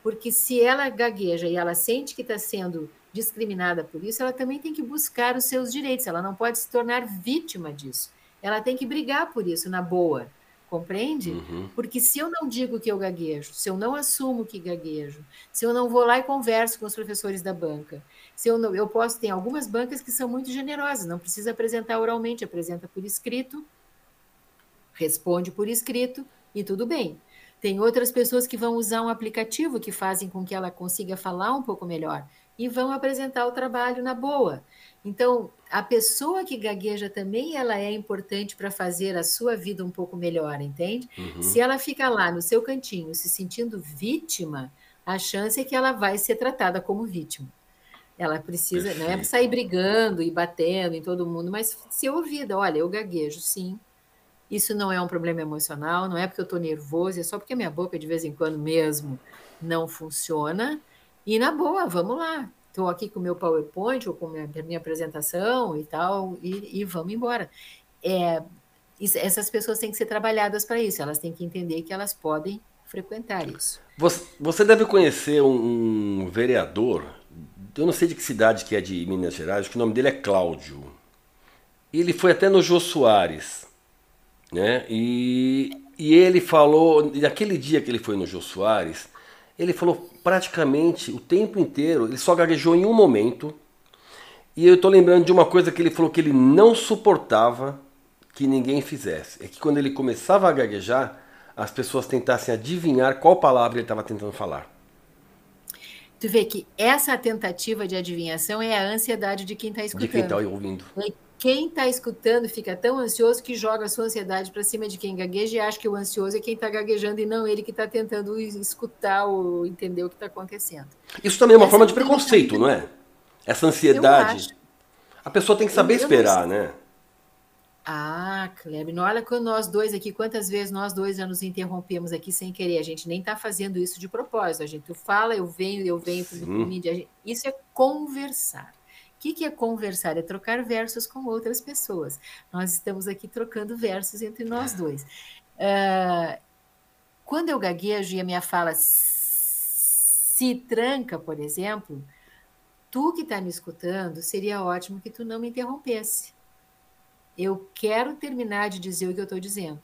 Porque se ela gagueja e ela sente que está sendo discriminada por isso, ela também tem que buscar os seus direitos. Ela não pode se tornar vítima disso. Ela tem que brigar por isso, na boa. Compreende? Uhum. Porque se eu não digo que eu gaguejo, se eu não assumo que gaguejo, se eu não vou lá e converso com os professores da banca, se eu não, eu posso ter algumas bancas que são muito generosas, não precisa apresentar oralmente, apresenta por escrito, responde por escrito e tudo bem. Tem outras pessoas que vão usar um aplicativo que fazem com que ela consiga falar um pouco melhor e vão apresentar o trabalho na boa. Então, a pessoa que gagueja também ela é importante para fazer a sua vida um pouco melhor, entende? Uhum. Se ela fica lá no seu cantinho se sentindo vítima, a chance é que ela vai ser tratada como vítima. Ela precisa, Perfeito. não é sair brigando e batendo em todo mundo, mas ser ouvida. Olha, eu gaguejo, sim. Isso não é um problema emocional, não é porque eu estou nervoso, é só porque minha boca de vez em quando mesmo não funciona. E na boa, vamos lá estou aqui com o meu PowerPoint ou com a minha, minha apresentação e tal, e, e vamos embora. É, essas pessoas têm que ser trabalhadas para isso, elas têm que entender que elas podem frequentar isso. Você, você deve conhecer um, um, vereador, eu não sei de que cidade que é de Minas Gerais, que o nome dele é Cláudio. Ele foi até no Jô Soares, né? E, e ele falou, naquele dia que ele foi no Jô Soares, ele falou praticamente o tempo inteiro, ele só gaguejou em um momento. E eu estou lembrando de uma coisa que ele falou que ele não suportava que ninguém fizesse. É que quando ele começava a gaguejar, as pessoas tentassem adivinhar qual palavra ele estava tentando falar. Tu vê que essa tentativa de adivinhação é a ansiedade de quem está escutando. De quem está ouvindo. Quem está escutando fica tão ansioso que joga a sua ansiedade para cima de quem gagueja e acha que o ansioso é quem está gaguejando e não ele que está tentando escutar ou entender o que está acontecendo. Isso também é uma Essa forma de preconceito, não é? Essa ansiedade. A pessoa tem que saber esperar, né? Ah, Kleber, olha com nós dois aqui, quantas vezes nós dois já nos interrompemos aqui sem querer. A gente nem está fazendo isso de propósito. A gente fala, eu venho, eu venho para mídia. Isso é conversar. O que, que é conversar? É trocar versos com outras pessoas. Nós estamos aqui trocando versos entre nós dois. Uh, quando eu gaguejo e a minha fala se tranca, por exemplo, tu que está me escutando, seria ótimo que tu não me interrompesse. Eu quero terminar de dizer o que eu estou dizendo.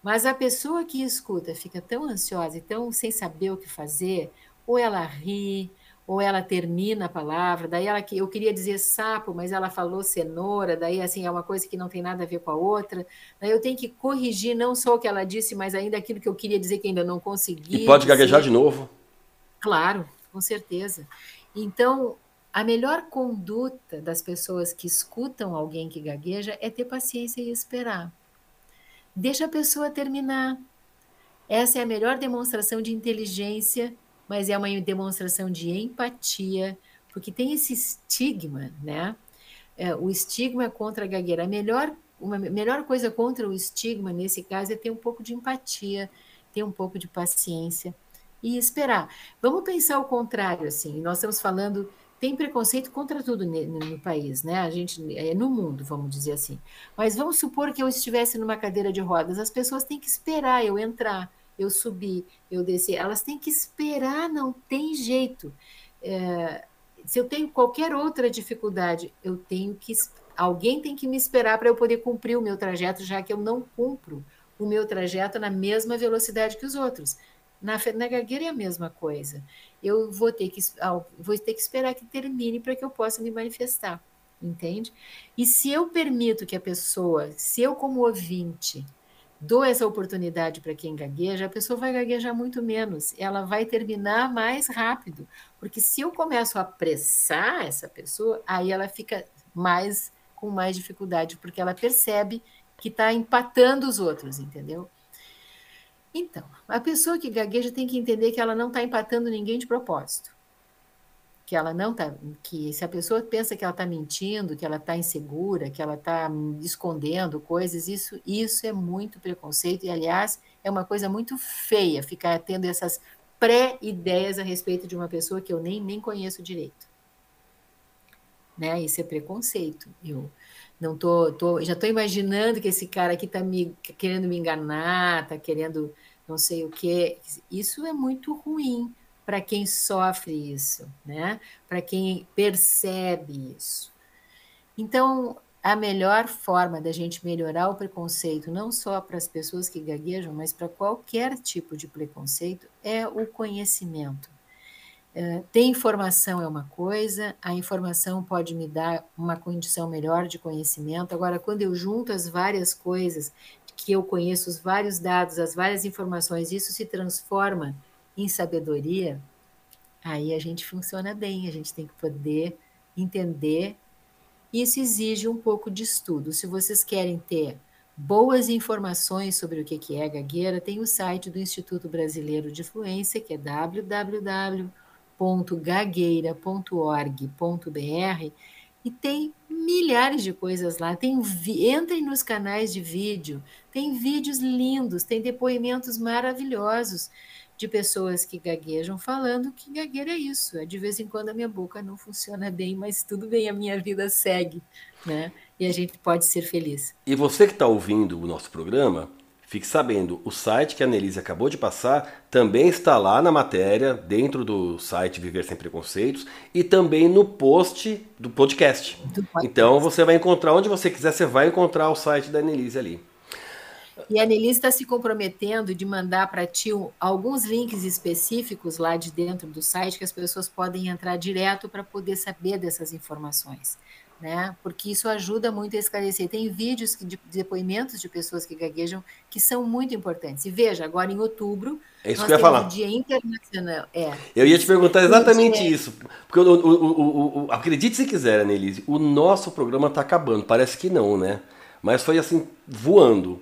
Mas a pessoa que escuta fica tão ansiosa e tão sem saber o que fazer, ou ela ri, ou ela termina a palavra, daí ela eu queria dizer sapo, mas ela falou cenoura, daí assim é uma coisa que não tem nada a ver com a outra. Daí eu tenho que corrigir não só o que ela disse, mas ainda aquilo que eu queria dizer que ainda não consegui. E pode dizer. gaguejar de novo. Claro, com certeza. Então, a melhor conduta das pessoas que escutam alguém que gagueja é ter paciência e esperar. Deixa a pessoa terminar. Essa é a melhor demonstração de inteligência mas é uma demonstração de empatia, porque tem esse estigma, né? É, o estigma contra a gagueira. A melhor, uma melhor coisa contra o estigma, nesse caso, é ter um pouco de empatia, ter um pouco de paciência e esperar. Vamos pensar o contrário, assim. Nós estamos falando tem preconceito contra tudo no, país, né? A gente é no mundo, vamos dizer assim. Mas vamos supor que eu estivesse numa cadeira de rodas, as pessoas têm que esperar eu entrar eu subir, eu descer. Elas têm que esperar, não tem jeito. É, se eu tenho qualquer outra dificuldade, eu tenho que. Alguém tem que me esperar para eu poder cumprir o meu trajeto, já que eu não cumpro o meu trajeto na mesma velocidade que os outros. Na, na gagueira é a mesma coisa. Eu vou ter que, vou ter que esperar que termine para que eu possa me manifestar, entende? E se eu permito que a pessoa, se eu como ouvinte, dou essa oportunidade para quem gagueja, a pessoa vai gaguejar muito menos, ela vai terminar mais rápido, porque se eu começo a apressar essa pessoa, aí ela fica mais com mais dificuldade, porque ela percebe que está empatando os outros, entendeu? Então, a pessoa que gagueja tem que entender que ela não está empatando ninguém de propósito. Que ela não tá, que se a pessoa pensa que ela está mentindo, que ela está insegura, que ela está escondendo coisas, isso, isso é muito preconceito e, aliás, é uma coisa muito feia ficar tendo essas pré-ideias a respeito de uma pessoa que eu nem, nem conheço direito. Né? Isso é preconceito. Eu não tô, tô já estou imaginando que esse cara aqui está me querendo me enganar, está querendo não sei o quê. Isso é muito ruim para quem sofre isso, né? Para quem percebe isso. Então, a melhor forma da gente melhorar o preconceito, não só para as pessoas que gaguejam, mas para qualquer tipo de preconceito, é o conhecimento. É, ter informação é uma coisa, a informação pode me dar uma condição melhor de conhecimento. Agora, quando eu junto as várias coisas que eu conheço, os vários dados, as várias informações, isso se transforma em sabedoria, aí a gente funciona bem, a gente tem que poder entender. Isso exige um pouco de estudo. Se vocês querem ter boas informações sobre o que é gagueira, tem o site do Instituto Brasileiro de Fluência, que é www www.gagueira.org.br e tem milhares de coisas lá. Tem entrem nos canais de vídeo, tem vídeos lindos, tem depoimentos maravilhosos de pessoas que gaguejam falando que gagueira é isso. É de vez em quando a minha boca não funciona bem, mas tudo bem, a minha vida segue, né? E a gente pode ser feliz. E você que está ouvindo o nosso programa, Fique sabendo, o site que a Nelise acabou de passar também está lá na matéria, dentro do site Viver Sem Preconceitos, e também no post do podcast. do podcast. Então você vai encontrar onde você quiser, você vai encontrar o site da Nelise ali. E a Nelise está se comprometendo de mandar para ti alguns links específicos lá de dentro do site que as pessoas podem entrar direto para poder saber dessas informações né? Porque isso ajuda muito a esclarecer. Tem vídeos de depoimentos de pessoas que gaguejam que são muito importantes. E veja, agora em outubro, é isso que eu ia falar. Dia Internacional. É. Eu ia te perguntar exatamente isso. Porque o, o, o, acredite se quiser, Annelise, o nosso programa está acabando. Parece que não, né? Mas foi assim, voando.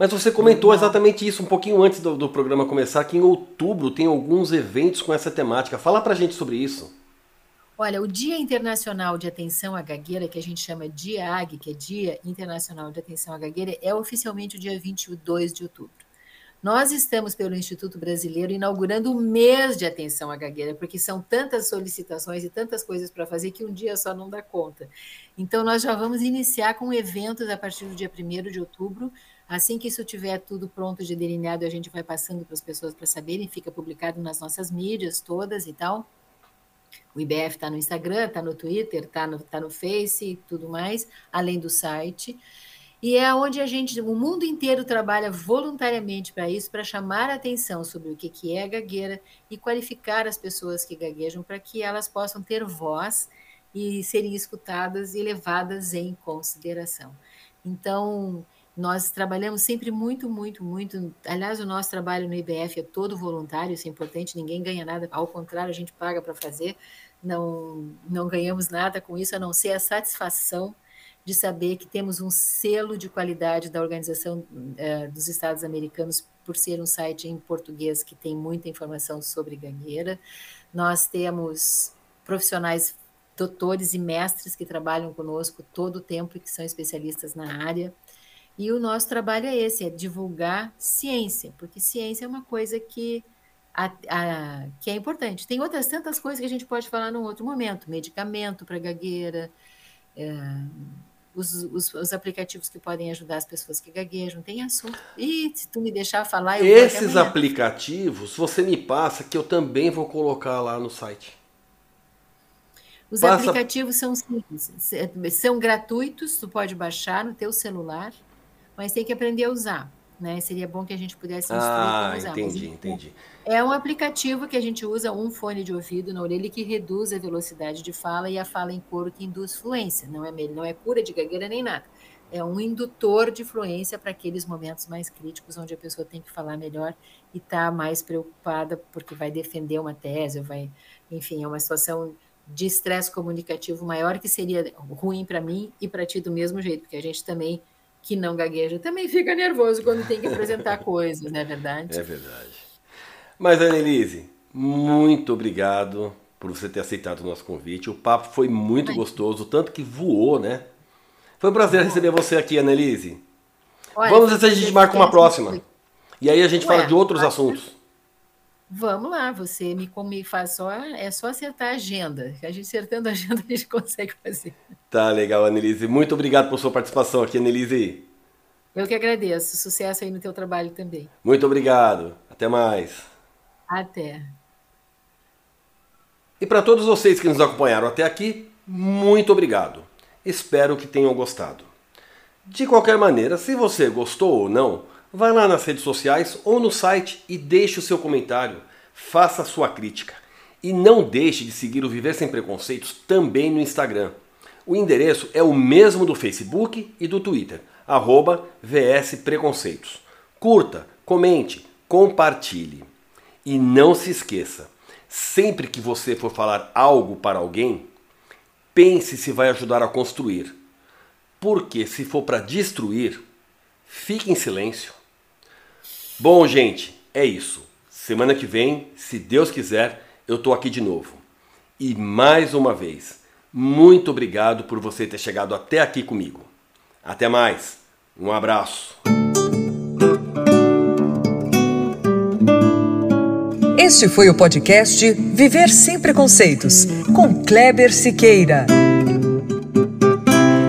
Mas você comentou exatamente isso um pouquinho antes do, do programa começar, que em outubro tem alguns eventos com essa temática. Fala pra gente sobre isso. Olha, o Dia Internacional de Atenção à Gagueira, que a gente chama DIAG, que é Dia Internacional de Atenção à Gagueira, é oficialmente o dia 22 de outubro. Nós estamos, pelo Instituto Brasileiro, inaugurando o mês de atenção à gagueira, porque são tantas solicitações e tantas coisas para fazer que um dia só não dá conta. Então, nós já vamos iniciar com eventos a partir do dia 1 de outubro. Assim que isso tiver tudo pronto de delineado, a gente vai passando para as pessoas para saberem, fica publicado nas nossas mídias todas e tal. O IBF está no Instagram, está no Twitter, está no, tá no Face e tudo mais, além do site. E é onde a gente, o mundo inteiro trabalha voluntariamente para isso, para chamar a atenção sobre o que, que é gagueira e qualificar as pessoas que gaguejam para que elas possam ter voz e serem escutadas e levadas em consideração. Então, nós trabalhamos sempre muito, muito, muito. Aliás, o nosso trabalho no IBF é todo voluntário, isso é importante, ninguém ganha nada, ao contrário, a gente paga para fazer, não, não ganhamos nada com isso, a não ser a satisfação de saber que temos um selo de qualidade da Organização eh, dos Estados Americanos, por ser um site em português que tem muita informação sobre gangueira. Nós temos profissionais doutores e mestres que trabalham conosco todo o tempo e que são especialistas na área. E o nosso trabalho é esse, é divulgar ciência, porque ciência é uma coisa que, a, a, que é importante. Tem outras tantas coisas que a gente pode falar num outro momento, medicamento para gagueira, é, os, os, os, aplicativos que podem ajudar as pessoas que gaguejam, tem assunto. E se tu me deixar falar, eu Esses aplicativos, você me passa que eu também vou colocar lá no site. Os Passa... aplicativos são simples, são gratuitos, tu pode baixar no teu celular mas tem que aprender a usar. Né? Seria bom que a gente pudesse instruir ah, usar. Entendi, mas, entendi. É um aplicativo que a gente usa um fone de ouvido na orelha que reduz a velocidade de fala e a fala em coro que induz fluência. Não é, não é cura de gagueira nem nada. é um indutor de fluência para aqueles momentos mais críticos onde a pessoa tem que falar melhor e está mais preocupada porque vai defender uma tese, vai, enfim, é uma situação de estresse comunicativo maior que seria ruim para mim e para ti do mesmo jeito, porque a gente também que não gagueja também fica nervoso quando tem que apresentar *laughs* coisas, não é verdade? É verdade. Mas Annelise, muito obrigado por você ter aceitado o nosso convite. O papo foi muito Ai. gostoso, tanto que voou, né? Foi um prazer receber você aqui, Annelise. Olha, Vamos ver se a gente marca uma próxima. E aí a gente Ué, fala de outros assuntos. Vamos lá, você me, me faz só, é só acertar a agenda. A gente acertando a agenda *laughs* a gente consegue fazer. Tá legal, Annelise. Muito obrigado por sua participação aqui, Annelise. Eu que agradeço. Sucesso aí no teu trabalho também. Muito obrigado. Até mais. Até. E para todos vocês que nos acompanharam até aqui, muito obrigado. Espero que tenham gostado. De qualquer maneira, se você gostou ou não, Vai lá nas redes sociais ou no site e deixe o seu comentário, faça a sua crítica. E não deixe de seguir o Viver Sem Preconceitos também no Instagram. O endereço é o mesmo do Facebook e do Twitter, arroba VS Preconceitos. Curta, comente, compartilhe. E não se esqueça, sempre que você for falar algo para alguém, pense se vai ajudar a construir. Porque se for para destruir, fique em silêncio. Bom, gente, é isso. Semana que vem, se Deus quiser, eu tô aqui de novo. E mais uma vez, muito obrigado por você ter chegado até aqui comigo. Até mais. Um abraço. Este foi o podcast Viver Sem Preconceitos, com Kleber Siqueira.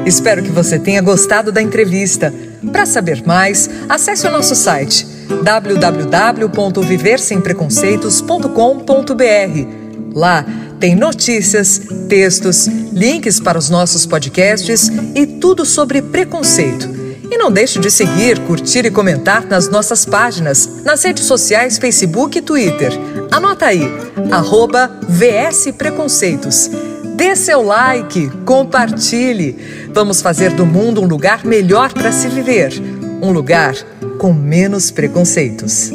Espero que você tenha gostado da entrevista. Para saber mais, acesse o nosso site www.viversempreconceitos.com.br. Lá tem notícias, textos, links para os nossos podcasts e tudo sobre preconceito. E não deixe de seguir, curtir e comentar nas nossas páginas, nas redes sociais Facebook e Twitter. Anota aí, arroba VS Preconceitos. Dê seu like, compartilhe. Vamos fazer do mundo um lugar melhor para se viver. Um lugar com menos preconceitos.